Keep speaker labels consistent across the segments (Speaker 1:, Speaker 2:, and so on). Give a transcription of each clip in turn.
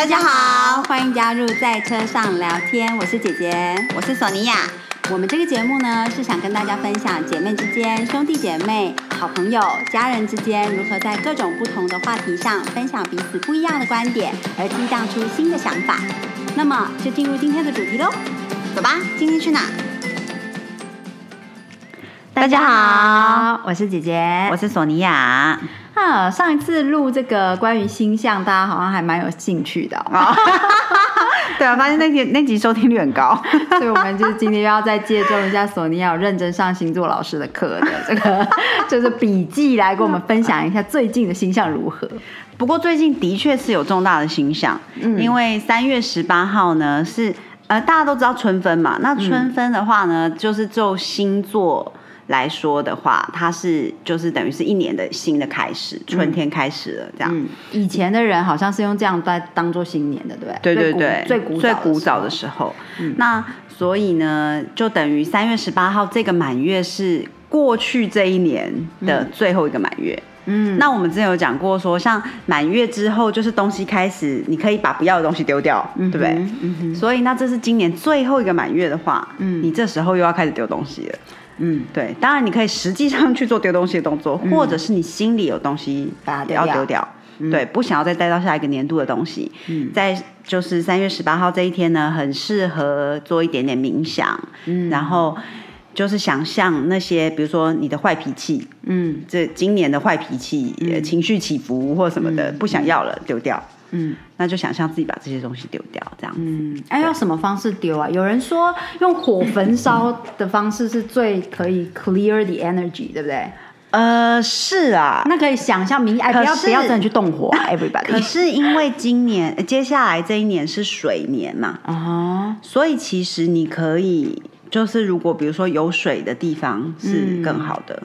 Speaker 1: 大家好，
Speaker 2: 欢迎加入在车上聊天，我是姐姐，
Speaker 1: 我是索尼娅。
Speaker 2: 我们这个节目呢，是想跟大家分享姐妹之间、兄弟姐妹、好朋友、家人之间如何在各种不同的话题上分享彼此不一样的观点，而激荡出新的想法。那么，就进入今天的主题喽，
Speaker 1: 走吧，今天去哪？
Speaker 2: 大家好，我是姐姐，
Speaker 1: 我是索尼娅。
Speaker 2: 啊，上一次录这个关于星象，大家好像还蛮有兴趣的哦。
Speaker 1: 对啊，发现那集那集收听率很高，
Speaker 2: 所以我们就是今天又要再借重一下索尼娅认真上星座老师的课的这个就是笔记来跟我们分享一下最近的星象如何。
Speaker 1: 不过最近的确是有重大的星象，因为三月十八号呢是呃大家都知道春分嘛，那春分的话呢就是就星座。来说的话，它是就是等于是一年的新的开始，春天开始了这样。
Speaker 2: 以前的人好像是用这样在当做新年的，对不
Speaker 1: 对？对对
Speaker 2: 对，最古
Speaker 1: 最古早的时候。那所以呢，就等于三月十八号这个满月是过去这一年的最后一个满月。嗯，那我们之前有讲过，说像满月之后，就是东西开始，你可以把不要的东西丢掉，对不对？嗯所以那这是今年最后一个满月的话，嗯，你这时候又要开始丢东西了。嗯，对，当然你可以实际上去做丢东西的动作，或者是你心里有东西
Speaker 2: 把它
Speaker 1: 要丢掉，对，不想要再带到下一个年度的东西。嗯，在就是三月十八号这一天呢，很适合做一点点冥想，嗯，然后就是想象那些，比如说你的坏脾气，嗯，这今年的坏脾气、情绪起伏或什么的，不想要了，丢掉。嗯，那就想象自己把这些东西丢掉，这样。嗯，
Speaker 2: 哎，用什么方式丢啊？有人说用火焚烧的方式是最可以 clear the energy，对不对？
Speaker 1: 呃，是啊，
Speaker 2: 那可以想象明，哎，不要不要真的去动火，everybody。
Speaker 1: 可是因为今年接下来这一年是水年嘛，啊，所以其实你可以，就是如果比如说有水的地方是更好的。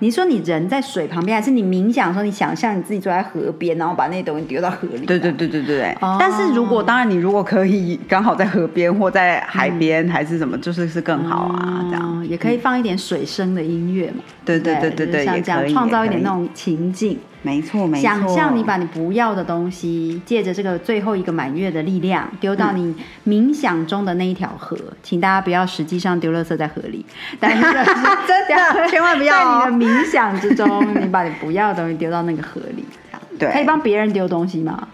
Speaker 2: 你说你人在水旁边，还是你冥想的时候，你想象你自己坐在河边，然后把那些东西丢到河里？
Speaker 1: 对对对对对对。但是如果当然，你如果可以刚好在河边或在海边，还是什么，就是是更好啊，这样
Speaker 2: 也可以放一点水声的音乐嘛。
Speaker 1: 对对对对对，
Speaker 2: 像这样创造一点那种情境。
Speaker 1: 没错，没错。
Speaker 2: 想象你把你不要的东西，借着这个最后一个满月的力量，丢到你冥想中的那一条河。请大家不要实际上丢垃圾在河里，但是
Speaker 1: 真的 千万不要
Speaker 2: 在你的冥想之中，你把你不要的东西丢到那个河里。
Speaker 1: 对，
Speaker 2: 可以帮别人丢东西吗？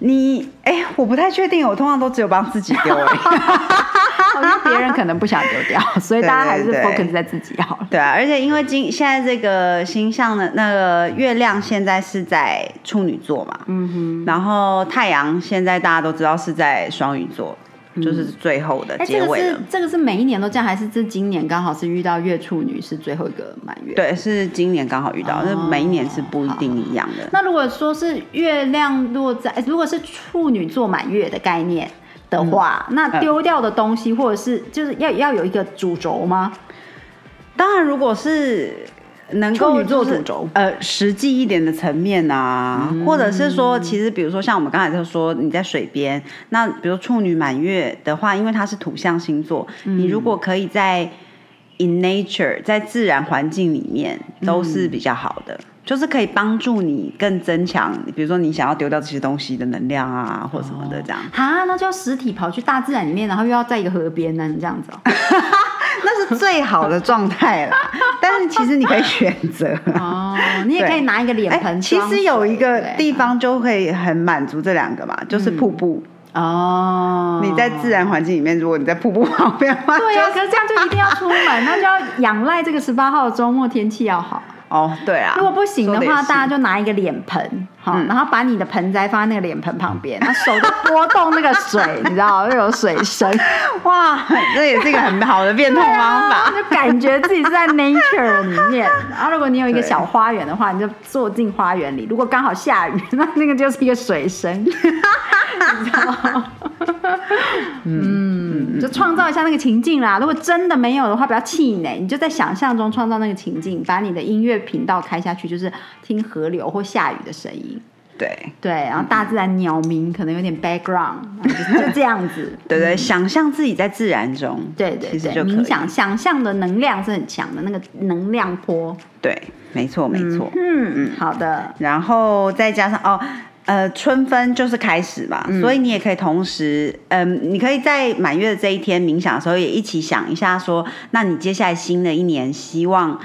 Speaker 1: 你哎，我不太确定，我通常都只有帮自己丢。
Speaker 2: 别人可能不想丢掉，所以大家还是 focus 在自己好了。
Speaker 1: 对啊，而且因为今现在这个星象的那个月亮现在是在处女座嘛，嗯哼，然后太阳现在大家都知道是在双鱼座，就是最后的结尾了。
Speaker 2: 这个是每一年都这样，还是这今年刚好是遇到月处女是最后一个满月？
Speaker 1: 对，是今年刚好遇到，那每一年是不一定一样的。
Speaker 2: 那如果说是月亮落在，如果是处女座满月的概念？的话，那丢掉的东西，或者是就是要要有一个主轴吗？
Speaker 1: 当然，如果是能够
Speaker 2: 做主轴，
Speaker 1: 呃，实际一点的层面啊，或者是说，其实比如说像我们刚才就说你在水边，那比如处女满月的话，因为它是土象星座，你如果可以在 in nature 在自然环境里面，都是比较好的。就是可以帮助你更增强，比如说你想要丢掉这些东西的能量啊，或什么的这样。
Speaker 2: 哈，那就要实体跑去大自然里面，然后又要在一个河边呢，这样子哦。
Speaker 1: 那是最好的状态啦。但是其实你可以选择
Speaker 2: 哦，你也可以拿一个脸盆。
Speaker 1: 其实有一个地方就会很满足这两个嘛，就是瀑布哦。你在自然环境里面，如果你在瀑布旁边，
Speaker 2: 对啊，可是这样就一定要出门，那就要仰赖这个十八号的周末天气要好。
Speaker 1: 哦，对啊。
Speaker 2: 如果不行的话，大家就拿一个脸盆，好，然后把你的盆栽放在那个脸盆旁边，那手就拨动那个水，你知道，又有水声，
Speaker 1: 哇，这也是一个很好的变通方法，
Speaker 2: 就感觉自己是在 nature 里面。然后，如果你有一个小花园的话，你就坐进花园里。如果刚好下雨，那那个就是一个水声，你知道吗。嗯，就创造一下那个情境啦。如果真的没有的话，不要气馁，你就在想象中创造那个情境，把你的音乐频道开下去，就是听河流或下雨的声音。
Speaker 1: 对
Speaker 2: 对，然后大自然鸟鸣可能有点 background，就这样子。
Speaker 1: 对对，想象自己在自然中，
Speaker 2: 对对对，冥想想象的能量是很强的，那个能量波。
Speaker 1: 对，没错没错。嗯
Speaker 2: 嗯，好的。
Speaker 1: 然后再加上哦。呃，春分就是开始嘛，所以你也可以同时，嗯，你可以在满月的这一天冥想的时候，也一起想一下，说，那你接下来新的一年希望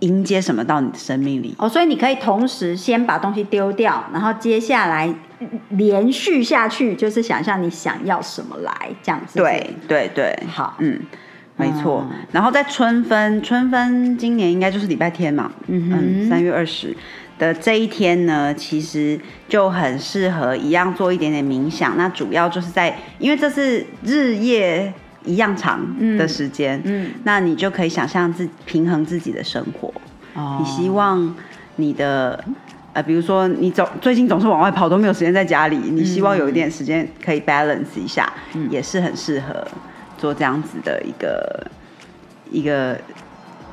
Speaker 1: 迎接什么到你的生命里？
Speaker 2: 哦，所以你可以同时先把东西丢掉，然后接下来连续下去，就是想象你想要什么来这样子。
Speaker 1: 对对对，
Speaker 2: 好，
Speaker 1: 嗯，没错。然后在春分，春分今年应该就是礼拜天嘛，嗯，三月二十。的这一天呢，其实就很适合一样做一点点冥想。那主要就是在，因为这是日夜一样长的时间，嗯，那你就可以想象自平衡自己的生活。哦，你希望你的呃，比如说你总最近总是往外跑，都没有时间在家里，你希望有一点时间可以 balance 一下，也是很适合做这样子的一个一个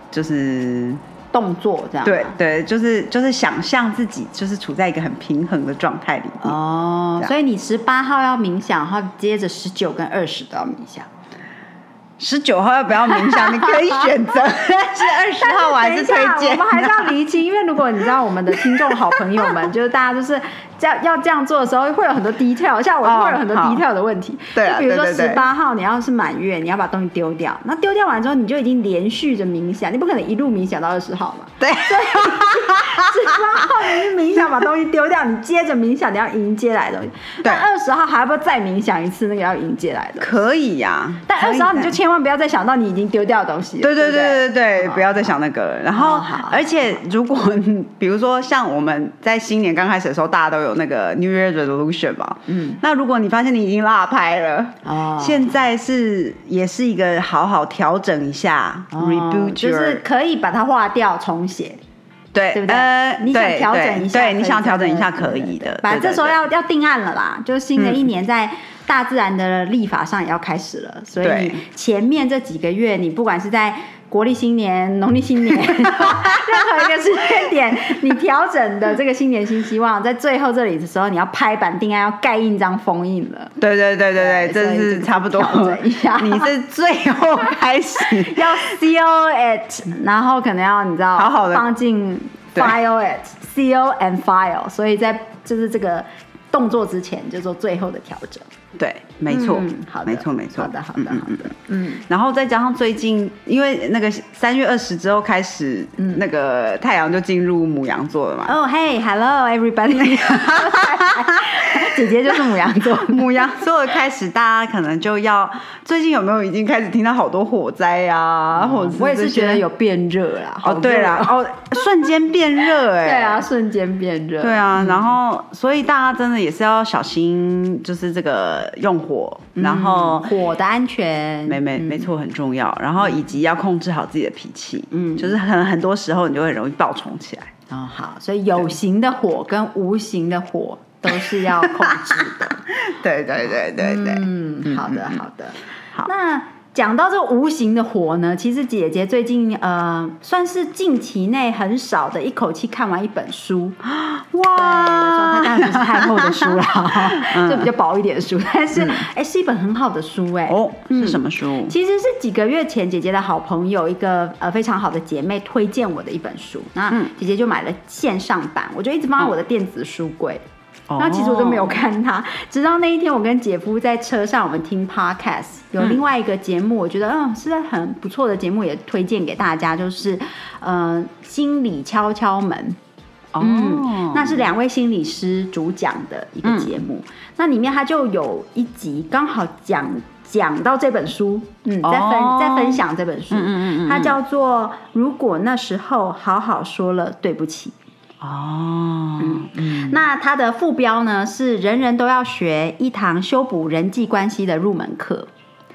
Speaker 1: 就是。
Speaker 2: 动作这样
Speaker 1: 对对，就是就是想象自己就是处在一个很平衡的状态里面
Speaker 2: 哦，所以你十八号要冥想，然后接着十九跟二十都要冥想。
Speaker 1: 十九号要不要冥想？你可以选择，但 是二十号我还是推荐。
Speaker 2: 我们还是要厘清，因为如果你知道我们的听众好朋友们，就是大家就是。要要这样做的时候，会有很多 detail，像我会有很多 detail 的问题。
Speaker 1: 对
Speaker 2: 就比如说十八号，你要是满月，你要把东西丢掉。那丢掉完之后，你就已经连续着冥想，你不可能一路冥想到二十号嘛？
Speaker 1: 对。
Speaker 2: 十八号你是冥想把东西丢掉，你接着冥想你要迎接来的东西。对。二十号还要不要再冥想一次那个要迎接来的？
Speaker 1: 可以呀。
Speaker 2: 但二十号你就千万不要再想到你已经丢掉的东西。
Speaker 1: 对对对对对，不要再想那个。然后，而且如果 比如说像我们在新年刚开始的时候，大家都有那个 New Year Resolution 嘛，嗯，那如果你发现你已经落拍了，哦，现在是也是一个好好调整一下，reboot，
Speaker 2: 就是可以把它划掉重写，
Speaker 1: 对，
Speaker 2: 对不对？呃，你想调整一下，
Speaker 1: 对，你想调整一下可以的。
Speaker 2: 反正这时候要要定案了啦，就是新的一年在大自然的立法上也要开始了，所以前面这几个月你不管是在。国历新年、农历新年，任何一个时间点，你调整的这个新年新希望，在最后这里的时候，你要拍板定案，要盖印章封印了。
Speaker 1: 对对对对对，这是差不多。
Speaker 2: 调整一下，
Speaker 1: 你是最后开始
Speaker 2: 要 seal it，然后可能要你知道，
Speaker 1: 好好的
Speaker 2: 放进 file it，seal and file，所以在就是这个动作之前，就做最后的调整。
Speaker 1: 对，没错，
Speaker 2: 好，
Speaker 1: 没错，没错，
Speaker 2: 好的，好的，好的，
Speaker 1: 嗯，然后再加上最近，因为那个三月二十之后开始，那个太阳就进入母羊座了嘛。
Speaker 2: 哦，Hey，Hello everybody，姐姐就是母羊座，
Speaker 1: 母羊座开始，大家可能就要最近有没有已经开始听到好多火灾呀？或者
Speaker 2: 我也是觉得有变热啦。
Speaker 1: 哦，对啦，哦，瞬间变热，哎，
Speaker 2: 对啊，瞬间变热，
Speaker 1: 对啊，然后所以大家真的也是要小心，就是这个。用火，然后
Speaker 2: 火的安全，
Speaker 1: 没没没错，很重要。然后以及要控制好自己的脾气，嗯，就是很很多时候你就会容易爆冲起来。
Speaker 2: 哦，好，所以有形的火跟无形的火都是要控制的。
Speaker 1: 对对对对对，
Speaker 2: 嗯，好的好的，好那。讲到这无形的火呢，其实姐姐最近呃，算是近期内很少的一口气看完一本书，哇，当然不是太厚的书啦，就比较薄一点的书，但是哎，是一本很好的书哎，
Speaker 1: 哦，是什么书？
Speaker 2: 其实是几个月前姐姐的好朋友一个呃非常好的姐妹推荐我的一本书，那姐姐就买了线上版，我就一直放在我的电子书柜。那其实我都没有看他，直到那一天，我跟姐夫在车上，我们听 podcast，有另外一个节目，我觉得嗯，是在很不错的节目，也推荐给大家，就是呃，心理敲敲门，哦，那是两位心理师主讲的一个节目，那里面他就有一集刚好讲讲到这本书，嗯，在分在分享这本书，嗯嗯嗯，它叫做如果那时候好好说了对不起。哦，嗯，那它的副标呢是人人都要学一堂修补人际关系的入门课。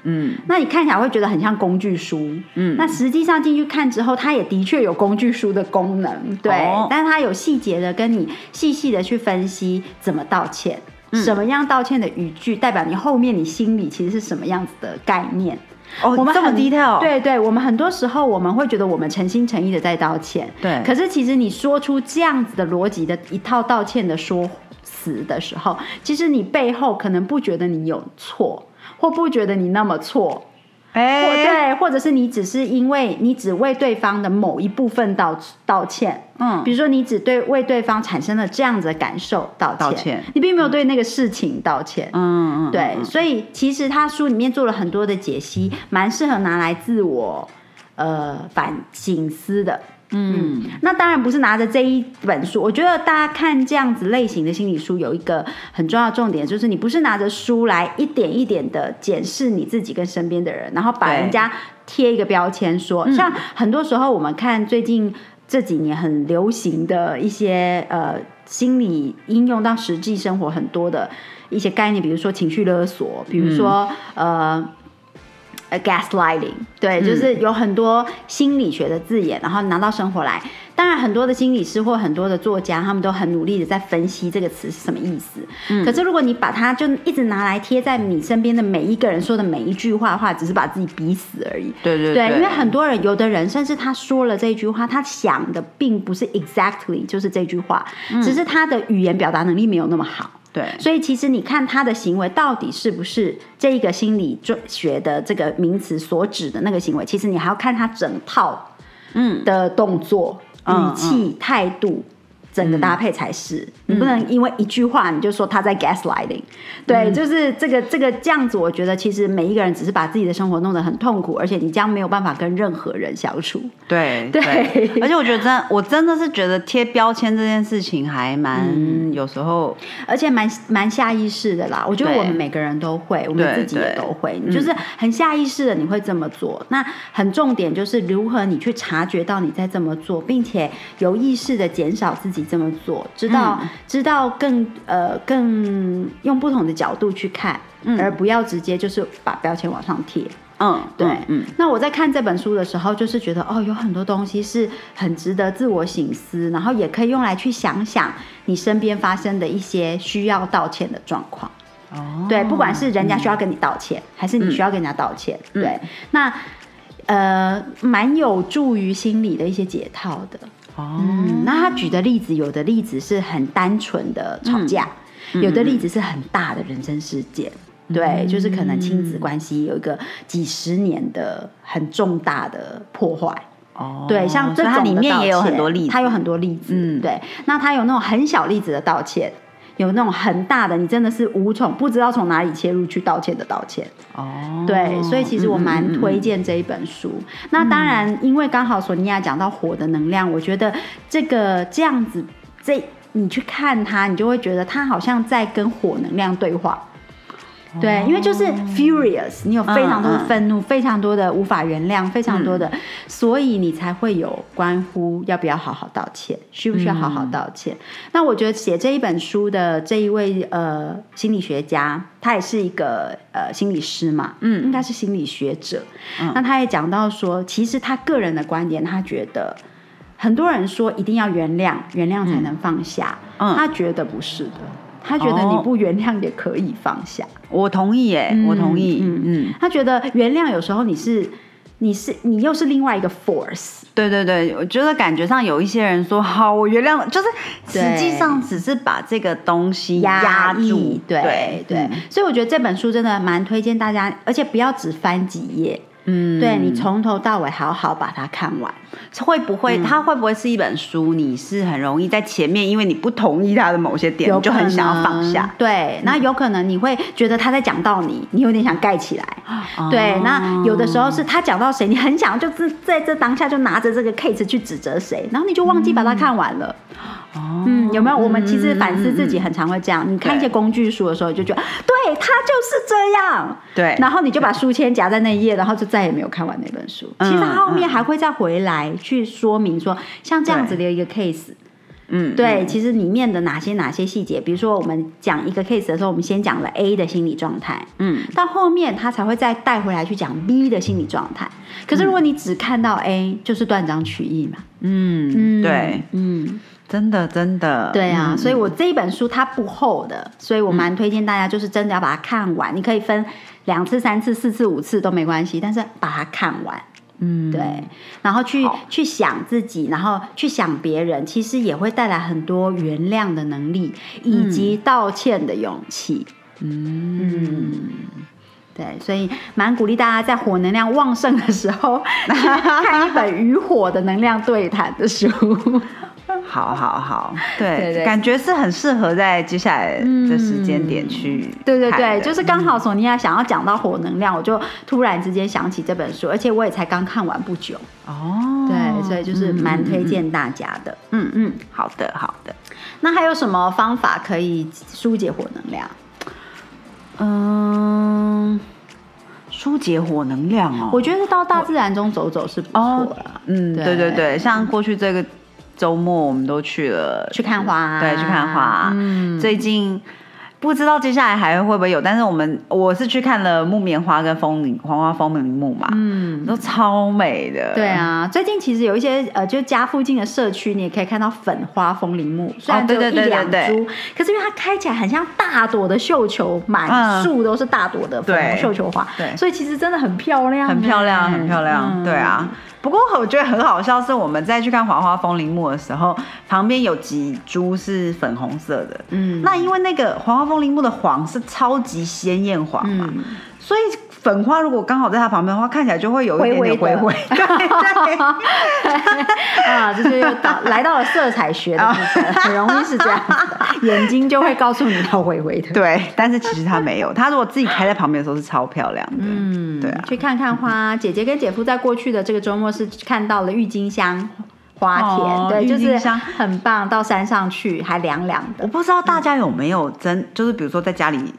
Speaker 2: 嗯，那你看起来会觉得很像工具书，嗯，那实际上进去看之后，它也的确有工具书的功能，对，但是它有细节的跟你细细的去分析怎么道歉，什么样道歉的语句代表你后面你心里其实是什么样子的概念。
Speaker 1: 哦，我们这么低调，
Speaker 2: 对对，我们很多时候我们会觉得我们诚心诚意的在道歉，
Speaker 1: 对。
Speaker 2: 可是其实你说出这样子的逻辑的一套道歉的说辞的时候，其实你背后可能不觉得你有错，或不觉得你那么错，
Speaker 1: 哎，
Speaker 2: 对，或者是你只是因为你只为对方的某一部分道道歉，
Speaker 1: 嗯。
Speaker 2: 比如说你只对为对方产生了这样子的感受道歉，
Speaker 1: 道歉。
Speaker 2: 你并没有对那个事情道歉。
Speaker 1: 嗯嗯，
Speaker 2: 对，所以其实他书里面做了很多的解析，蛮适合拿来自我呃反省思的。
Speaker 1: 嗯。
Speaker 2: 那当然不是拿着这一本书，我觉得大家看这样子类型的心理书有一个很重要的重点，就是你不是拿着书来一点一点的检视你自己跟身边的人，然后把人家贴一个标签说，像很多时候我们看最近这几年很流行的一些呃心理应用到实际生活很多的一些概念，比如说情绪勒索，比如说、呃。呃，gaslighting，对，就是有很多心理学的字眼，然后拿到生活来。当然，很多的心理师或很多的作家，他们都很努力的在分析这个词是什么意思。可是，如果你把它就一直拿来贴在你身边的每一个人说的每一句话的话，只是把自己逼死而已。
Speaker 1: 对对
Speaker 2: 对，因为很多人，有的人甚至他说了这句话，他想的并不是 exactly 就是这句话，只是他的语言表达能力没有那么好。
Speaker 1: 对，
Speaker 2: 所以其实你看他的行为到底是不是这一个心理学的这个名词所指的那个行为，其实你还要看他整套
Speaker 1: 嗯。
Speaker 2: 的动作、
Speaker 1: 嗯
Speaker 2: 语气、态度。整个搭配才是，你不能因为一句话你就说他在 gaslighting，对，就是这个这个这样子，我觉得其实每一个人只是把自己的生活弄得很痛苦，而且你将没有办法跟任何人相处。
Speaker 1: 对
Speaker 2: 对。
Speaker 1: 而且我觉得真，我真的是觉得贴标签这件事情还蛮、有时候，
Speaker 2: 而且蛮蛮下意识的啦。我觉得我们每个人都会，我们自己也都会，你就是很下意识的你会这么做。那很重点就是如何你去察觉到你在这么做，并且有意识的减少自己这么做，知道、知道更呃更用不同的角度去看，而不要直接就是把标签往上贴。
Speaker 1: 嗯，
Speaker 2: 对，
Speaker 1: 嗯，
Speaker 2: 那我在看这本书的时候，就是觉得哦，有很多东西是很值得自我省思，然后也可以用来去想想你身边发生的一些需要道歉的状况。
Speaker 1: 哦，
Speaker 2: 对，不管是人家需要跟你道歉，还是你需要跟人家道歉，对，那呃，蛮有助于心理的一些解套的。
Speaker 1: 哦，
Speaker 2: 嗯，那他举的例子，有的例子是很单纯的吵架，有的例子是很大的人生事件。对，就是可能亲子关系有一个几十年的很重大的破坏。
Speaker 1: 哦，
Speaker 2: 对，像这
Speaker 1: 所以它
Speaker 2: 种
Speaker 1: 里面也有很多例子，
Speaker 2: 他有很多例子。
Speaker 1: 嗯
Speaker 2: 对，那他有那种很小例子的道歉，有那种很大的，你真的是无从不知道从哪里切入去道歉的道歉。
Speaker 1: 哦，
Speaker 2: 对，所以其实我蛮推荐这一本书。那当然，因为刚好索尼娅讲到火的能量，我觉得这个这样子，这你去看它，你就会觉得它好像在跟火能量对话。对，因为就是 furious，你有非常多的愤怒，非常多的无法原谅，非常多的，所以你才会有关乎要不要好好道歉，需不需要好好道歉。那我觉得写这一本书的这一位呃心理学家，他也是一个呃心理师嘛，嗯，应该是心理学者。那他也讲到说，其实他个人的观点，他觉得很多人说一定要原谅，原谅才能放下，
Speaker 1: 嗯。
Speaker 2: 他觉得不是的。他觉得你
Speaker 1: 哦
Speaker 2: 不原谅也可以放下，
Speaker 1: 我同意耶，我同意，
Speaker 2: 嗯。
Speaker 1: 嗯，
Speaker 2: 他觉得原谅有时候你是你是你又是另外一个 force，
Speaker 1: 对对对，我觉得感觉上有一些人说好，我原谅了，就是实际上只是把这个东西压
Speaker 2: 抑
Speaker 1: 住，
Speaker 2: 对对，
Speaker 1: 嗯。
Speaker 2: 所以我觉得这本书真的蛮推荐大家，而且不要只翻几页，
Speaker 1: 嗯，
Speaker 2: 对你从头到尾好好把它看完。
Speaker 1: 会不会它会不会是一本书？你是很容易在前面，因为你不同意它的某些点，你就很想要放下。嗯
Speaker 2: 对，那有可能你会觉得他在讲到你，你有点想盖起来。
Speaker 1: 哦
Speaker 2: 对，那有的时候是他讲到谁，你很想就是在这当下就拿着这个 case 去指责谁，然后你就忘记把它看完了。
Speaker 1: 哦，
Speaker 2: 嗯，有没有？我们其实反思自己很常会这样。你看一些工具书的时候，就觉得对他就是这样，
Speaker 1: 对，
Speaker 2: 然后你就把书签夹在那一页，然后就再也没有看完那本书。
Speaker 1: 嗯
Speaker 2: 其实他后面还会再回来去说明说，像这样子的一个 case，
Speaker 1: 嗯，
Speaker 2: 对，其实里面的哪些哪些细节，比如说我们讲一个 case 的时候，我们先讲了 A 的心理状态，
Speaker 1: 嗯，
Speaker 2: 到后面他才会再带回来去讲 B 的心理状态。可是如果你只看到 A，就是断章取义嘛。
Speaker 1: 嗯，对，
Speaker 2: 嗯，
Speaker 1: 真的真的，
Speaker 2: 对啊，
Speaker 1: 嗯
Speaker 2: 所以我这一本书它不厚的，所以我蛮推荐大家，就是真的要把它看完。你可以分两次、三次、四次、五次都没关系，但是把它看完。
Speaker 1: 嗯，
Speaker 2: 对，然后去去想自己，然后去想别人，其实也会带来很多原谅的能力，以及道歉的勇气。
Speaker 1: 嗯，
Speaker 2: 对，所以蛮鼓励大家在火能量旺盛的时候 看一本与火的能量对谈的书。
Speaker 1: 好好好，对
Speaker 2: 对对。
Speaker 1: 感觉是很适合在接下来的时间点去、
Speaker 2: 对对对，就是刚好索尼娅想要讲到火能量，我就突然之间想起这本书，而且我也才刚看完不久。
Speaker 1: 哦，
Speaker 2: 对，所以就是蛮推荐大家的。嗯嗯，
Speaker 1: 好的好的，
Speaker 2: 那还有什么方法可以疏解火能量？
Speaker 1: 嗯，疏解火能量哦，
Speaker 2: 我觉得到大自然中走走是不错的。
Speaker 1: 嗯，对对对，像过去这个周末我们都去了
Speaker 2: 去看花，
Speaker 1: 对，去看花。嗯，最近不知道接下来还会不会有，但是我们我是去看了木棉花跟风铃黄花风铃木嘛，嗯，都超美的。
Speaker 2: 对啊，最近其实有一些呃，就家附近的社区，你也可以看到粉花风铃木，虽然只有一两株，可是因为它开起来很像大朵的绣球，满树都是大朵的粉红绣球花，
Speaker 1: 对，
Speaker 2: 所以其实真的很漂亮，
Speaker 1: 很漂亮，很漂亮。对啊。不过我觉得很好笑，是我们再去看黄花风铃木的时候，旁边有几株是粉红色的。嗯，那因为那个黄花风铃木的黄是超级鲜艳黄嘛，所以粉花如果刚好在它旁边的话，看起来就会有一点点灰灰。对对。
Speaker 2: 啊，这就又到来到了色彩学的部分，很容易是这样，眼睛就会告诉你它灰灰的。
Speaker 1: 对，但是其实它没有，它如果自己开在旁边的时候是超漂亮的。嗯，对啊。
Speaker 2: 去看看花，姐姐跟姐夫在过去的这个周末是看到了郁金香花田，对，就是很棒。到山上去还凉凉的。
Speaker 1: 我不知道大家有没有真，就是比如说在家里。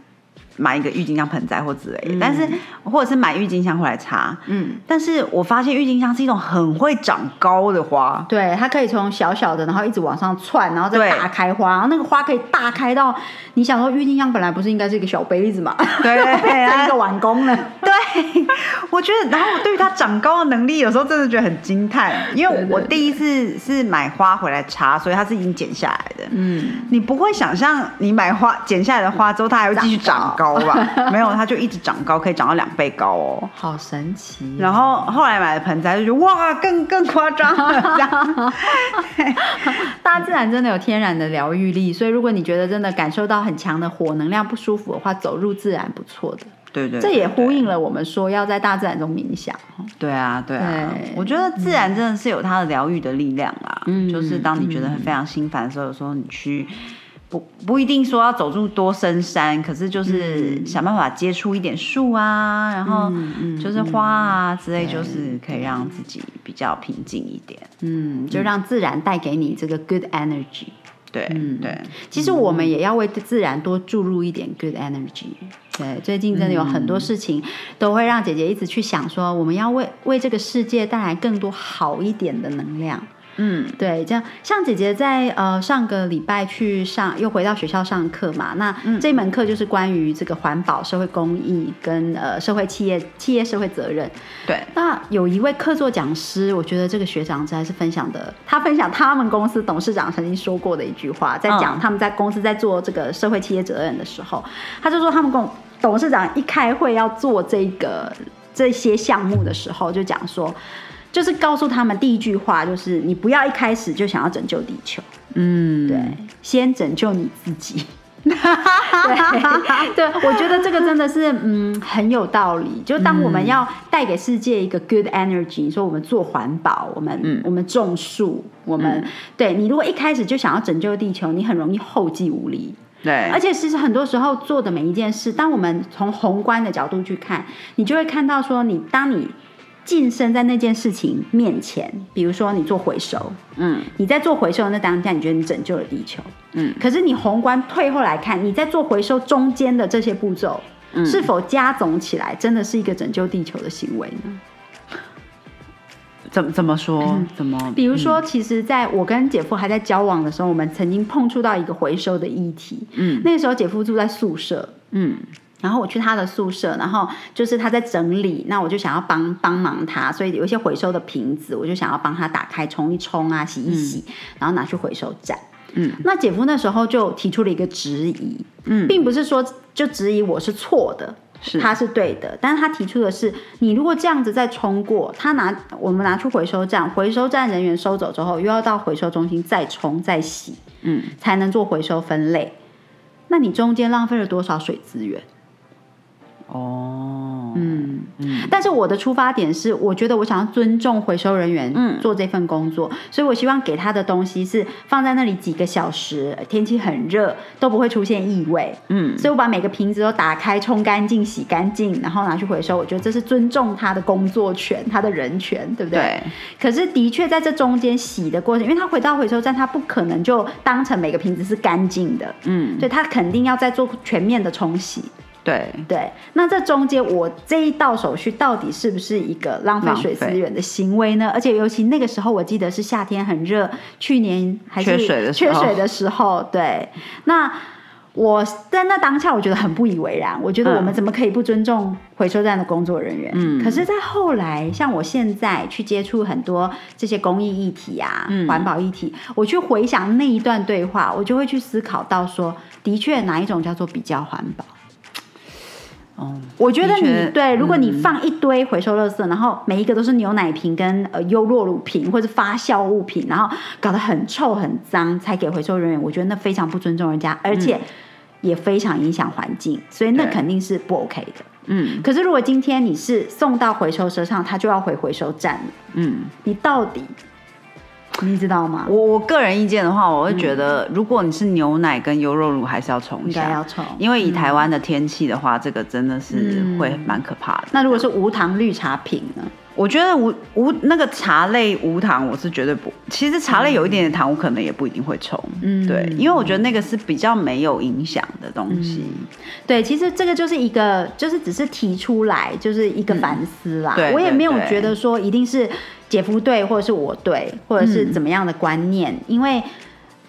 Speaker 1: 买一个郁金香盆栽或之类，但是或者是买郁金香回来插。嗯，但是我发现郁金香是一种很会长高的花。
Speaker 2: 对，它可以从小小的，然后一直往上窜，然后再大开花，然后那个花可以大开到你想说郁金香本来不是应该是一个小杯子嘛？
Speaker 1: 对，
Speaker 2: 一个碗工了？
Speaker 1: 对，我觉得，然后我对于它长高的能力，有时候真的觉得很惊叹，因为我第一次是买花回来插，所以它是已经剪下来的。嗯，你不会想象你买花剪下来的花之后，它还会继续长高。高吧，没有，它就一直长高，可以长到两倍高哦，
Speaker 2: 好神奇。
Speaker 1: 然后后来买的盆栽就觉得哇，更更夸张了。
Speaker 2: 大自然真的有天然的疗愈力，所以如果你觉得真的感受到很强的火能量不舒服的话，走入自然不错的。
Speaker 1: 对对，
Speaker 2: 这也呼应了我们说要在大自然中冥想。
Speaker 1: 对啊，对啊，我觉得自然真的是有它的疗愈的力量啊。嗯，就是当你觉得很非常心烦的时候，有时候你去。不不一定说要走入多深山，可是就是想办法接触一点树啊，然后就是花啊之类，就是可以让自己比较平静一点。
Speaker 2: 嗯，就让自然带给你这个 good energy。
Speaker 1: 对，对。
Speaker 2: 其实我们也要为自然多注入一点 good energy。对，最近真的有很多事情都会让姐姐一直去想，说我们要为为这个世界带来更多好一点的能量。嗯，对，这样像姐姐在呃上个礼拜去上，又回到学校上课嘛。那这门课就是关于这个环保、社会公益跟呃社会企业、企业社会责任。
Speaker 1: 对，
Speaker 2: 那有一位客座讲师，我觉得这个学长真的是分享的，他分享他们公司董事长曾经说过的一句话，在讲他们在公司在做这个社会企业责任的时候，他就说他们公董事长一开会要做这个这些项目的时候，就讲说。就是告诉他们第一句话，就是你不要一开始就想要拯救地球，嗯，对，先拯救你自己。对，对我觉得这个真的是嗯很有道理。就当我们要带给世界一个 good energy，说我们做环保，我们我们种树，我们对你如果一开始就想要拯救地球，你很容易后继无力。
Speaker 1: 对，
Speaker 2: 而且其实很多时候做的每一件事，当我们从宏观的角度去看，你就会看到说，你当你。晋升在那件事情面前，比如说你做回收，嗯，你在做回收那当下，你觉得你拯救了地球，嗯，可是你宏观退后来看，你在做回收中间的这些步骤，是否加总起来真的是一个拯救地球的行为呢？
Speaker 1: 怎么怎么说？怎么？
Speaker 2: 比如说，其实在我跟姐夫还在交往的时候，我们曾经碰触到一个回收的议题，嗯，那个时候姐夫住在宿舍，嗯。然后我去他的宿舍，然后就是他在整理，那我就想要帮帮忙他，所以有一些回收的瓶子，我就想要帮他打开冲一冲啊，洗一洗，然后拿去回收站。嗯，那姐夫那时候就提出了一个质疑，嗯，并不是说就质疑我是错的，是。他是对的，但是他提出的是，你如果这样子再冲过，他拿我们拿出回收站，回收站人员收走之后，又要到回收中心再冲再洗，嗯，才能做回收分类，那你中间浪费了多少水资源？
Speaker 1: 哦，
Speaker 2: 嗯嗯，但是我的出发点是，我觉得我想要尊重回收人员做这份工作，所以我希望给他的东西是放在那里几个小时，天气很热都不会出现异味。嗯，所以我把每个瓶子都打开，冲干净、洗干净，然后拿去回收。我觉得这是尊重他的工作权、他的人权，对不对？
Speaker 1: 对。
Speaker 2: 可是的确在这中间洗的过程，因为他回到回收站，他不可能就当成每个瓶子是干净的。嗯，所以他肯定要再做全面的冲洗。
Speaker 1: 对
Speaker 2: 对，那这中间我这一道手续到底是不是一个浪费水资源的行为呢？而且尤其那个时候，我记得是夏天很热，去年还是
Speaker 1: 缺水的
Speaker 2: 缺水的时候。对，那我在那当下我觉得很不以为然，我觉得我们怎么可以不尊重回收站的工作人员？嗯，可是，在后来，像我现在去接触很多这些公益议题啊、环保议题，我去回想那一段对话，我就会去思考到说，的确哪一种叫做比较环保？哦，我觉得你对，如果你放一堆回收垃圾，然后每一个都是牛奶瓶跟呃优酪乳瓶或者发酵物品，然后搞得很臭很脏，才给回收人员，我觉得那非常不尊重人家，而且也非常影响环境，所以那肯定是不 OK 的。嗯，可是如果今天你是送到回收车上，他就要回回收站了。嗯，你到底？你知道吗？
Speaker 1: 我我个人意见的话，我会觉得，如果你是牛奶跟优酪乳，还是要冲一下，
Speaker 2: 要冲，
Speaker 1: 因为以台湾的天气的话，这个真的是会蛮可怕的。
Speaker 2: 那如果是无糖绿茶品呢？
Speaker 1: 我觉得无无那个茶类无糖，我是绝对不。其实茶类有一点点糖，我可能也不一定会冲。嗯，对，因为我觉得那个是比较没有影响的东西。
Speaker 2: 对，其实这个就是一个，就是只是提出来，就是一个反思啦。我也没有觉得说一定是姐夫对，或者是我对，或者是怎么样的观念。因为，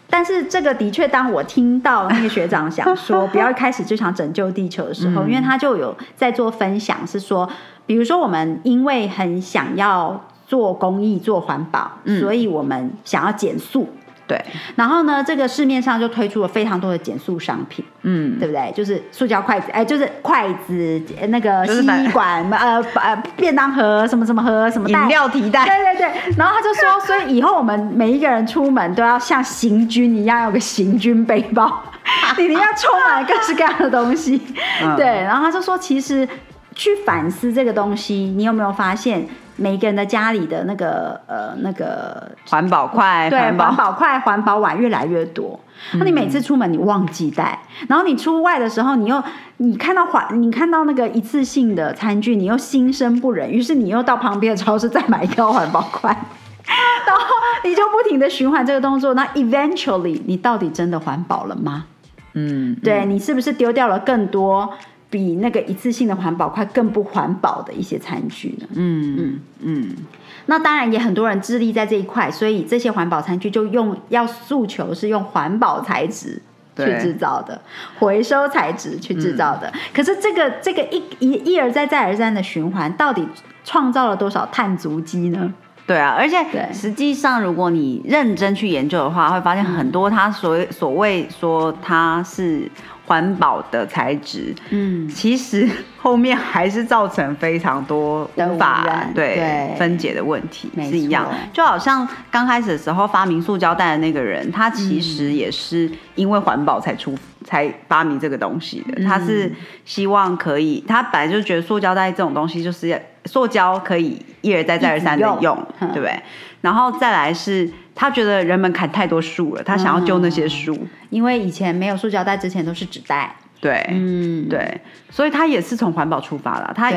Speaker 2: 但是这个的确，当我听到那个学长想说 不要开始就想拯救地球的时候，因为他就有在做分享，是说。比如说，我们因为很想要做公益、做环保，所以我们想要减速。
Speaker 1: 对，
Speaker 2: 然后呢，这个市面上就推出了非常多的减速商品，嗯，对不对？就是塑胶筷子，哎，就是筷子，那个吸管，呃呃，便当盒，什么什么盒，什么
Speaker 1: 饮料提袋，
Speaker 2: 对对对。然后他就说，所以以后我们每一个人出门都要像行军一样，有个行军背包，里面要充满各式各样的东西。对，然后他就说，其实。去反思这个东西，你有没有发现每个人的家里的那个呃那个
Speaker 1: 环保筷，
Speaker 2: 对环保筷、环保碗越来越多。那你每次出门你忘记带，然后你出外的时候，你又你看到环，你看到那个一次性的餐具，你又心生不忍，于是你又到旁边的超市再买一条环保筷，然后你就不停的循环这个动作。那 eventually 你到底真的环保了吗？嗯，对你是不是丢掉了更多？比那个一次性的环保筷更不环保的一些餐具呢？嗯嗯嗯。那当然也很多人致力在这一块，所以这些环保餐具就用要诉求是用环保材质去制造的，回收材质去制造的。可是这个这个一一一而再再而三的循环，到底创造了多少碳足迹呢？
Speaker 1: 对啊，而且实际上如果你认真去研究的话，会发现很多它所谓所谓说它是。环保的材质，嗯，其实 后面还是造成非常多无法对分解的问题，是一样。就好像刚开始的时候发明塑胶袋的那个人，他其实也是因为环保才出才发明这个东西的。他是希望可以，他本来就觉得塑胶袋这种东西就是塑胶可以一而再再而三的用，对不对？然后再来是。他觉得人们砍太多树了，他想要救那些树，
Speaker 2: 因为以前没有塑胶袋，之前都是纸袋。
Speaker 1: 对，嗯，对，所以他也是从环保出发了。他，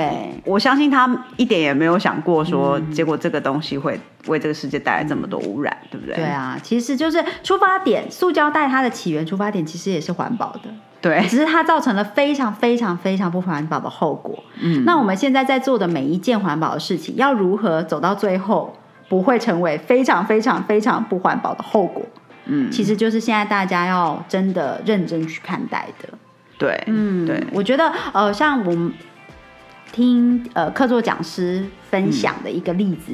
Speaker 1: 我相信他一点也没有想过说，结果这个东西会为这个世界带来这么多污染，对不对？
Speaker 2: 对啊，其实就是出发点，塑胶袋它的起源出发点其实也是环保的，
Speaker 1: 对，
Speaker 2: 只是它造成了非常非常非常不环保的后果。嗯，那我们现在在做的每一件环保的事情，要如何走到最后？不会成为非常非常非常不环保的后果，嗯，其实就是现在大家要真的认真去看待的，
Speaker 1: 对，嗯，对，
Speaker 2: 我觉得呃，像我们听呃客座讲师分享的一个例子，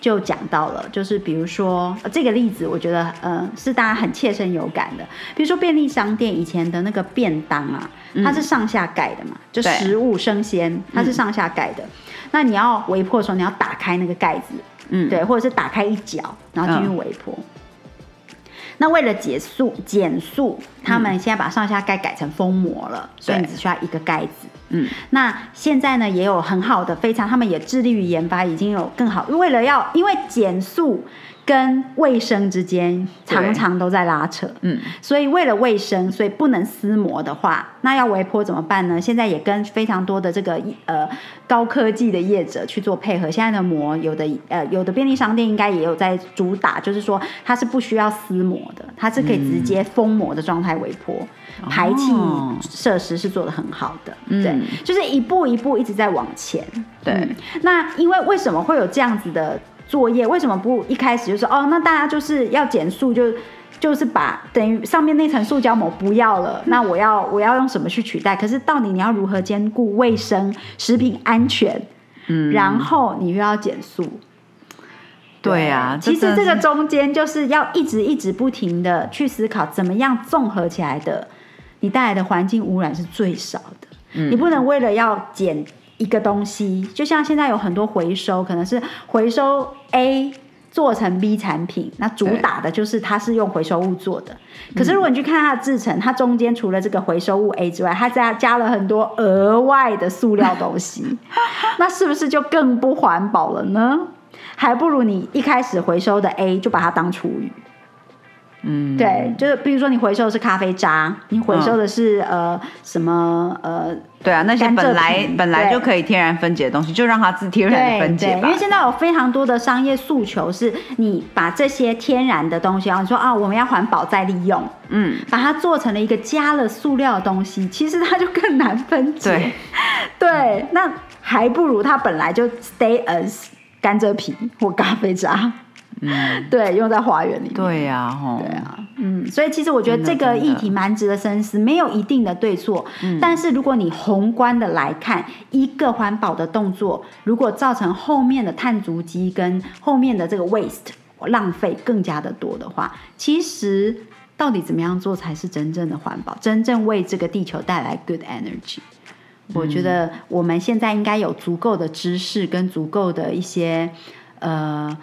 Speaker 2: 就讲到了，就是比如说这个例子，我觉得呃是大家很切身有感的，比如说便利商店以前的那个便当啊，它是上下盖的嘛，就食物生鲜，它是上下盖的，那你要微波的时候，你要打开那个盖子。嗯，对，或者是打开一角，然后进入微波。那为了减速减速，他们现在把上下盖改成封膜了，所以你只需要一个盖子。
Speaker 1: 嗯，
Speaker 2: 那现在呢也有很好的，非常他们也致力于研发，已经有更好，为了要因为减速跟卫生之间常常都在拉扯，
Speaker 1: 嗯，
Speaker 2: 所以为了卫生，所以不能撕膜的话，那要微波怎么办呢？现在也跟非常多的这个呃高科技的业者去做配合。现在的膜有的呃有的便利商店应该也有在主打，就是说它是不需要撕膜的，它是可以直接封膜的状态微波，排气
Speaker 1: 哦
Speaker 2: 设施是做的很好的，
Speaker 1: 嗯。
Speaker 2: 对，就是一步一步一直在往前。
Speaker 1: 对。
Speaker 2: 嗯。那因为为什么会有这样子的作业？为什么不一开始就说哦，那大家就是要减速就？就是把等于上面那层塑胶膜不要了，那我要我要用什么去取代？可是到底你要如何兼顾卫生、食品安全，
Speaker 1: 嗯
Speaker 2: 然后你又要减速？
Speaker 1: 对啊，
Speaker 2: 其实这个中间就是要一直一直不停的去思考，怎么样综合起来的，你带来的环境污染是最少的。
Speaker 1: 嗯
Speaker 2: 你不能为了要减一个东西，就像现在有很多回收，可能是回收 A 做成 B 产品，那主打的就是它是用回收物做的。可是如果你去看它的制成，它中间除了这个回收物 A 之外，它加加了很多额外的塑料东西，那是不是就更不环保了呢？还不如你一开始回收的 A 就把它当厨余。
Speaker 1: 嗯，
Speaker 2: 对，就是比如说你回收的是咖啡渣，你回收的是、呃什么呃
Speaker 1: 对啊，那些本来本来就可以天然分解的东西，就让它自天然
Speaker 2: 对对，
Speaker 1: 分解吧。
Speaker 2: 因为现在有非常多的商业诉求，是你把这些天然的东西，然后你说啊，我们要环保再利用，
Speaker 1: 嗯，
Speaker 2: 把它做成了一个加了塑料的东西，其实它就更难分解。
Speaker 1: 对
Speaker 2: 对，那还不如它本来就 stay as 甘蔗皮或咖啡渣，
Speaker 1: 嗯，
Speaker 2: 对，用在花园里面。
Speaker 1: 对呀，吼，
Speaker 2: 对啊，嗯，所以其实我觉得这个议题蛮值得深思，没有一定的对错。
Speaker 1: 嗯
Speaker 2: 但是如果你宏观的来看，一个环保的动作，如果造成后面的碳足迹跟后面的这个 waste 浪费更加的多的话，其实到底怎么样做才是真正的环保，真正为这个地球带来 good energy？我觉得我们现在应该有足够的知识跟足够的一些呃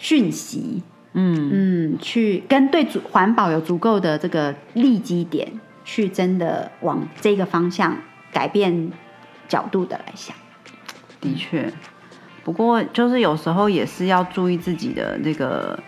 Speaker 2: 讯息，
Speaker 1: 嗯，
Speaker 2: 嗯，去跟对足环保有足够的这个利基点，去真的往这个方向改变角度的来想。
Speaker 1: 的确。不过就是有时候也是要注意自己的那个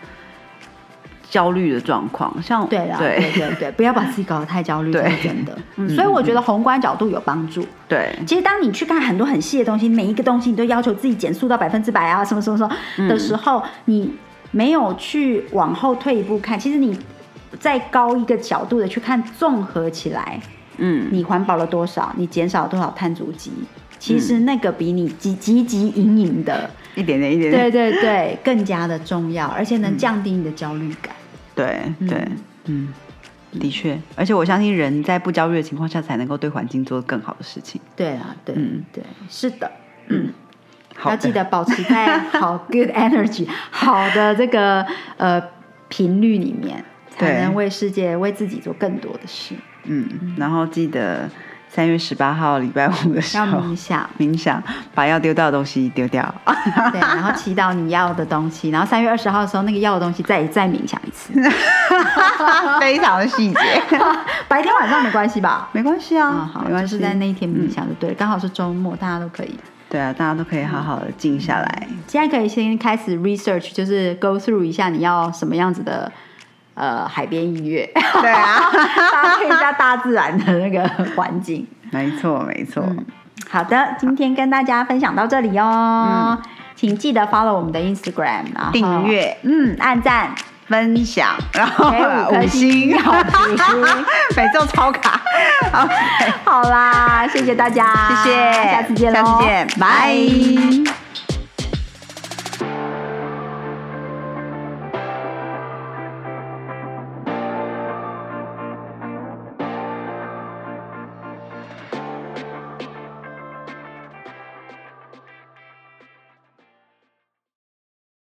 Speaker 1: 焦虑的状况，像
Speaker 2: 对啦，对。
Speaker 1: 对
Speaker 2: 对对，不要把自己搞得太焦虑，这是真的。嗯，所以我觉得宏观角度有帮助。
Speaker 1: 对。
Speaker 2: 其实当你去看很多很细的东西，每一个东西你都要求自己减速到百分之百啊，什么什么什么的时候，你没有去往后退一步看，其实你再高一个角度的去看，综合起来，
Speaker 1: 嗯，
Speaker 2: 你环保了多少，你减少了多少碳足迹，其实那个比你汲汲汲营营的，
Speaker 1: 一点点一点点，
Speaker 2: 对对对，更加的重要，而且能降低你的焦虑感。
Speaker 1: 对对，嗯，的确，而且我相信人在不焦虑的情况下，才能够对环境做更好的事情。
Speaker 2: 对啊，对，
Speaker 1: 嗯。
Speaker 2: 对，是的，
Speaker 1: 好
Speaker 2: 要记得保持在好 good energy 好的这个呃频率里面，才能为世界、为自己做更多的事。
Speaker 1: 嗯，然后记得三月十八号礼拜五的时
Speaker 2: 要
Speaker 1: 候
Speaker 2: 冥想，
Speaker 1: 冥想，把要丢掉的东西丢掉。
Speaker 2: 对，然后祈祷你要的东西，然后三月二十号的时候，那个要的东西再再冥想一次。
Speaker 1: 非常的细节，
Speaker 2: 白天晚上没关系吧？
Speaker 1: 没关系
Speaker 2: 啊，
Speaker 1: 啊，
Speaker 2: 好，
Speaker 1: 没关系，
Speaker 2: 就是在那一天冥想就对了，刚好是周末，大家都可以。
Speaker 1: 对啊，大家都可以好好的静下来。
Speaker 2: 现在可以先开始 research，就是 go through 一下你要什么样子的呃海边音乐，
Speaker 1: 对啊，
Speaker 2: 搭配一下大自然的那个环境。
Speaker 1: 没错没错，
Speaker 2: 好的，今天跟大家分享到这里哦，请记得 follow 我们的 Instagram，然后
Speaker 1: 订阅。
Speaker 2: 嗯，按赞，
Speaker 1: 分享，然后
Speaker 2: 给
Speaker 1: 五星。
Speaker 2: 好评。
Speaker 1: 每周超卡。好，
Speaker 2: 好啦，谢谢大家，
Speaker 1: 谢谢，
Speaker 2: 下次见喽，
Speaker 1: 下次见，拜。